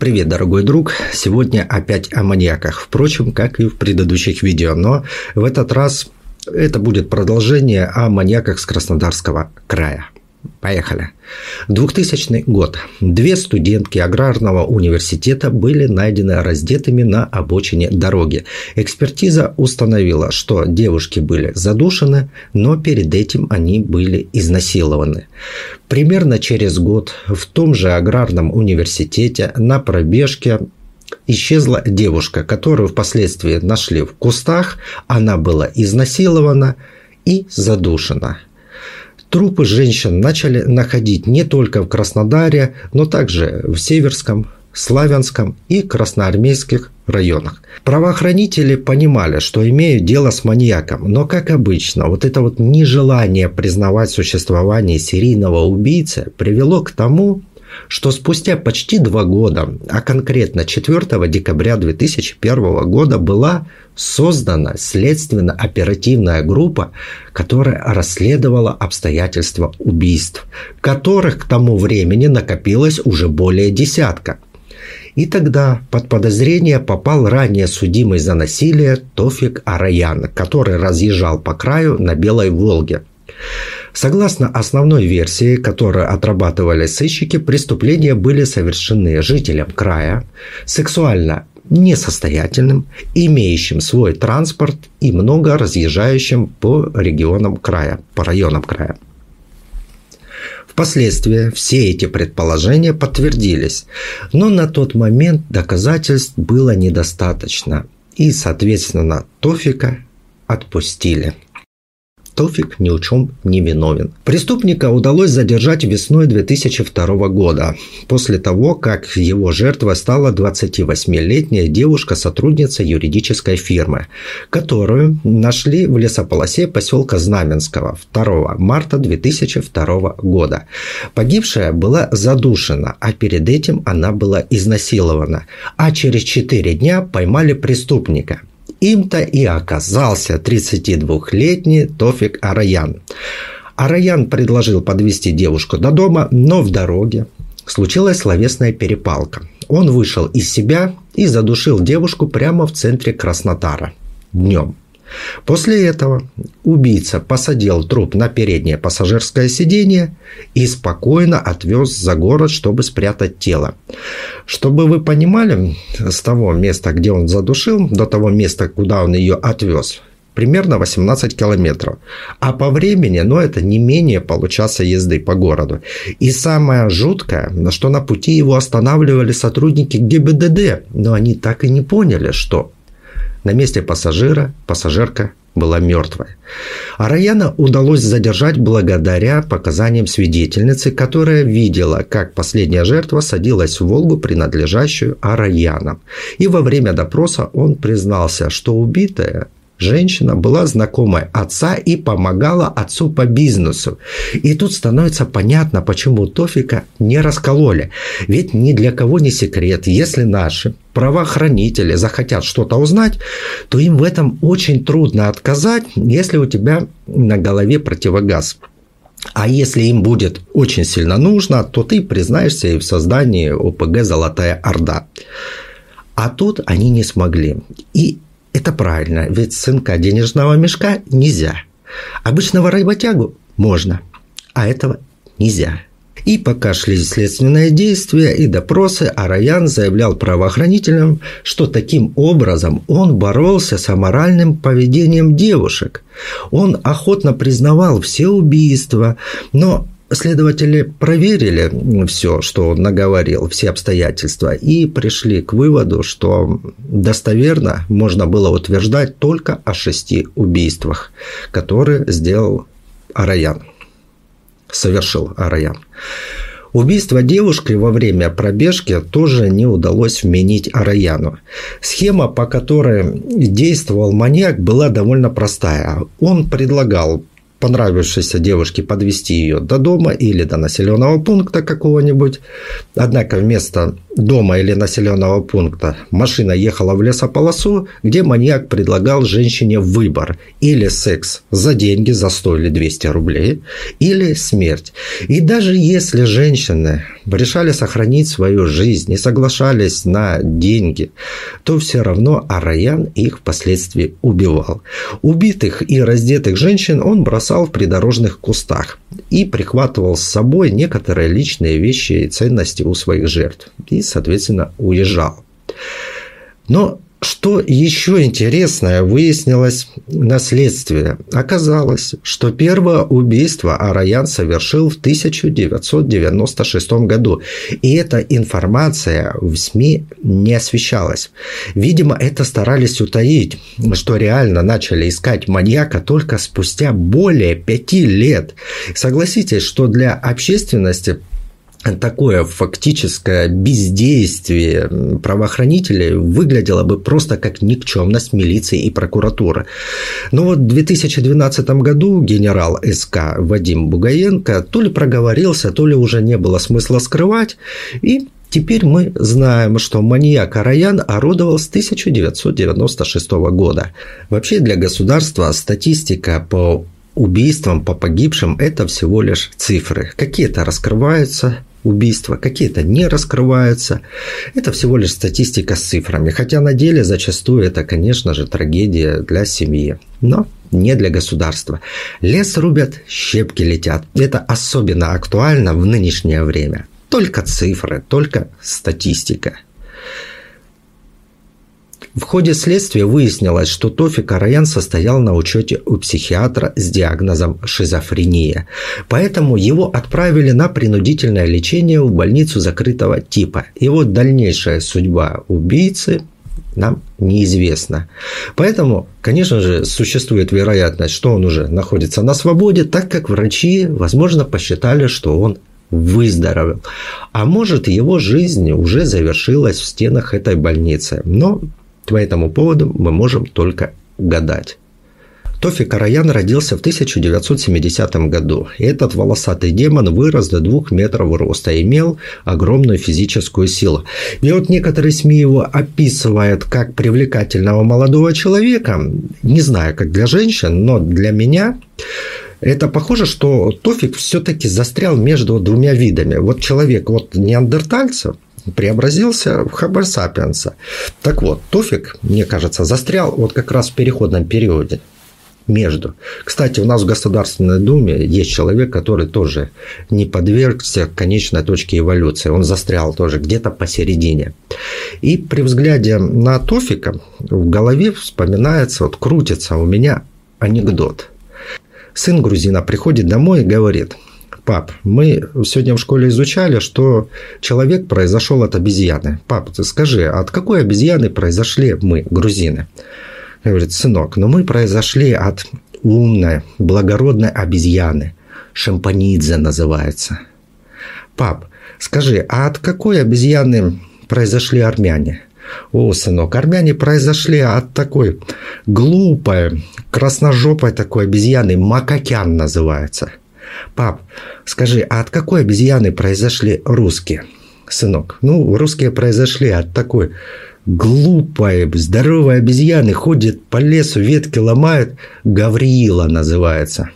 Привет, дорогой друг! Сегодня опять о маньяках. Впрочем, как и в предыдущих видео, но в этот раз это будет продолжение о маньяках с Краснодарского края. Поехали. 2000 год. Две студентки аграрного университета были найдены раздетыми на обочине дороги. Экспертиза установила, что девушки были задушены, но перед этим они были изнасилованы. Примерно через год в том же аграрном университете на пробежке исчезла девушка, которую впоследствии нашли в кустах. Она была изнасилована и задушена. Трупы женщин начали находить не только в Краснодаре, но также в Северском, Славянском и Красноармейских районах. Правоохранители понимали, что имеют дело с маньяком, но, как обычно, вот это вот нежелание признавать существование серийного убийцы привело к тому, что спустя почти два года, а конкретно 4 декабря 2001 года была создана следственно-оперативная группа, которая расследовала обстоятельства убийств, которых к тому времени накопилось уже более десятка. И тогда под подозрение попал ранее судимый за насилие Тофик Араян, который разъезжал по краю на Белой Волге. Согласно основной версии, которую отрабатывали сыщики, преступления были совершены жителям края, сексуально несостоятельным, имеющим свой транспорт и много разъезжающим по регионам края, по районам края. Впоследствии все эти предположения подтвердились, но на тот момент доказательств было недостаточно, и, соответственно, Тофика отпустили. Тофик ни в чем не виновен. Преступника удалось задержать весной 2002 года, после того, как его жертва стала 28-летняя девушка-сотрудница юридической фирмы, которую нашли в лесополосе поселка Знаменского 2 марта 2002 года. Погибшая была задушена, а перед этим она была изнасилована, а через 4 дня поймали преступника – им-то и оказался 32-летний Тофик Араян. Араян предложил подвести девушку до дома, но в дороге случилась словесная перепалка. Он вышел из себя и задушил девушку прямо в центре Краснотара днем. После этого убийца посадил труп на переднее пассажирское сиденье и спокойно отвез за город, чтобы спрятать тело. Чтобы вы понимали, с того места, где он задушил, до того места, куда он ее отвез, примерно 18 километров. А по времени, ну, это не менее получаса езды по городу. И самое жуткое, что на пути его останавливали сотрудники ГИБДД, но они так и не поняли, что на месте пассажира пассажирка была мертвой. А Раяна удалось задержать благодаря показаниям свидетельницы, которая видела, как последняя жертва садилась в «Волгу», принадлежащую Араянам. И во время допроса он признался, что убитая Женщина была знакомой отца и помогала отцу по бизнесу. И тут становится понятно, почему Тофика не раскололи. Ведь ни для кого не секрет, если наши правоохранители захотят что-то узнать, то им в этом очень трудно отказать, если у тебя на голове противогаз. А если им будет очень сильно нужно, то ты признаешься и в создании ОПГ «Золотая Орда». А тут они не смогли. И это правильно, ведь сынка денежного мешка нельзя. Обычного работягу можно, а этого нельзя. И пока шли следственные действия и допросы, Араян заявлял правоохранителям, что таким образом он боролся с аморальным поведением девушек. Он охотно признавал все убийства, но Следователи проверили все, что он наговорил, все обстоятельства, и пришли к выводу, что достоверно можно было утверждать только о шести убийствах, которые сделал Араян, совершил Араян. Убийство девушки во время пробежки тоже не удалось вменить Араяну. Схема, по которой действовал маньяк, была довольно простая. Он предлагал понравившейся девушке подвести ее до дома или до населенного пункта какого-нибудь. Однако вместо дома или населенного пункта машина ехала в лесополосу, где маньяк предлагал женщине выбор или секс за деньги, за 100 или 200 рублей, или смерть. И даже если женщины решали сохранить свою жизнь и соглашались на деньги, то все равно Араян их впоследствии убивал. Убитых и раздетых женщин он бросал в придорожных кустах и прихватывал с собой некоторые личные вещи и ценности у своих жертв. И, соответственно, уезжал. Но что еще интересное выяснилось на следствии? Оказалось, что первое убийство Араян совершил в 1996 году. И эта информация в СМИ не освещалась. Видимо, это старались утаить, что реально начали искать маньяка только спустя более пяти лет. Согласитесь, что для общественности такое фактическое бездействие правоохранителей выглядело бы просто как никчемность милиции и прокуратуры. Но вот в 2012 году генерал СК Вадим Бугаенко то ли проговорился, то ли уже не было смысла скрывать, и Теперь мы знаем, что маньяк Араян орудовал с 1996 года. Вообще для государства статистика по убийствам, по погибшим – это всего лишь цифры. Какие-то раскрываются, убийства, какие-то не раскрываются. Это всего лишь статистика с цифрами, хотя на деле зачастую это, конечно же, трагедия для семьи, но не для государства. Лес рубят, щепки летят. Это особенно актуально в нынешнее время. Только цифры, только статистика – в ходе следствия выяснилось, что Тофик Араян состоял на учете у психиатра с диагнозом шизофрения. Поэтому его отправили на принудительное лечение в больницу закрытого типа. Вот дальнейшая судьба убийцы нам неизвестна. Поэтому, конечно же, существует вероятность, что он уже находится на свободе, так как врачи, возможно, посчитали, что он выздоровел. А может, его жизнь уже завершилась в стенах этой больницы. Но по этому поводу мы можем только гадать. Тофи Караян родился в 1970 году. Этот волосатый демон вырос до двух метров роста и имел огромную физическую силу. И вот некоторые СМИ его описывают как привлекательного молодого человека. Не знаю, как для женщин, но для меня это похоже, что Тофик все-таки застрял между двумя видами. Вот человек вот неандертальцев – преобразился в Хабар Сапиенса. Так вот, Тофик, мне кажется, застрял вот как раз в переходном периоде между. Кстати, у нас в Государственной Думе есть человек, который тоже не подвергся конечной точке эволюции. Он застрял тоже где-то посередине. И при взгляде на Тофика в голове вспоминается, вот крутится у меня анекдот. Сын грузина приходит домой и говорит – Пап, мы сегодня в школе изучали, что человек произошел от обезьяны. Пап, ты скажи, от какой обезьяны произошли мы, грузины? Говорит, сынок, но мы произошли от умной, благородной обезьяны. Шампанидзе называется. Пап, скажи, а от какой обезьяны произошли армяне? О, сынок, армяне произошли от такой глупой, красножопой такой обезьяны, макакян называется. Пап, скажи, а от какой обезьяны произошли русские? Сынок, ну, русские произошли от такой глупой, здоровой обезьяны, ходит по лесу, ветки ломает, Гавриила называется.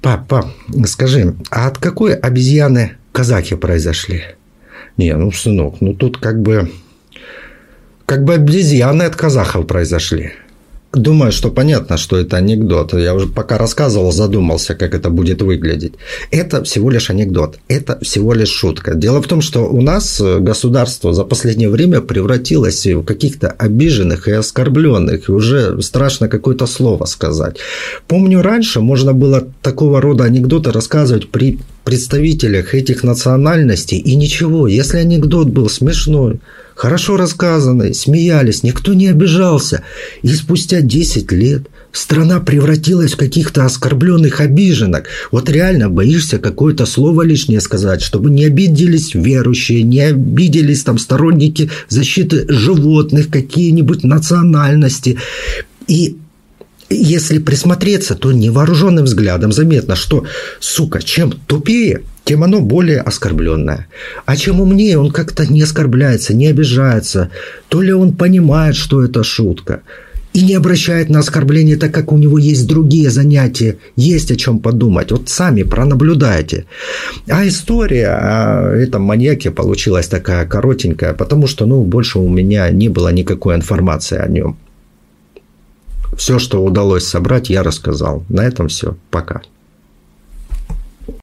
Пап, пап, скажи, а от какой обезьяны казахи произошли? Не, ну, сынок, ну тут как бы... Как бы обезьяны от казахов произошли. Думаю, что понятно, что это анекдот. Я уже пока рассказывал, задумался, как это будет выглядеть. Это всего лишь анекдот. Это всего лишь шутка. Дело в том, что у нас государство за последнее время превратилось в каких-то обиженных и оскорбленных. И уже страшно какое-то слово сказать. Помню, раньше можно было такого рода анекдоты рассказывать при представителях этих национальностей. И ничего, если анекдот был смешной, хорошо рассказанной, смеялись, никто не обижался. И спустя 10 лет страна превратилась в каких-то оскорбленных обиженок. Вот реально боишься какое-то слово лишнее сказать, чтобы не обиделись верующие, не обиделись там сторонники защиты животных, какие-нибудь национальности. И если присмотреться, то невооруженным взглядом заметно, что, сука, чем тупее, тем оно более оскорбленное. А чем умнее, он как-то не оскорбляется, не обижается. То ли он понимает, что это шутка, и не обращает на оскорбление, так как у него есть другие занятия, есть о чем подумать. Вот сами пронаблюдайте. А история о этом маньяке получилась такая коротенькая, потому что ну, больше у меня не было никакой информации о нем. Все, что удалось собрать, я рассказал. На этом все. Пока.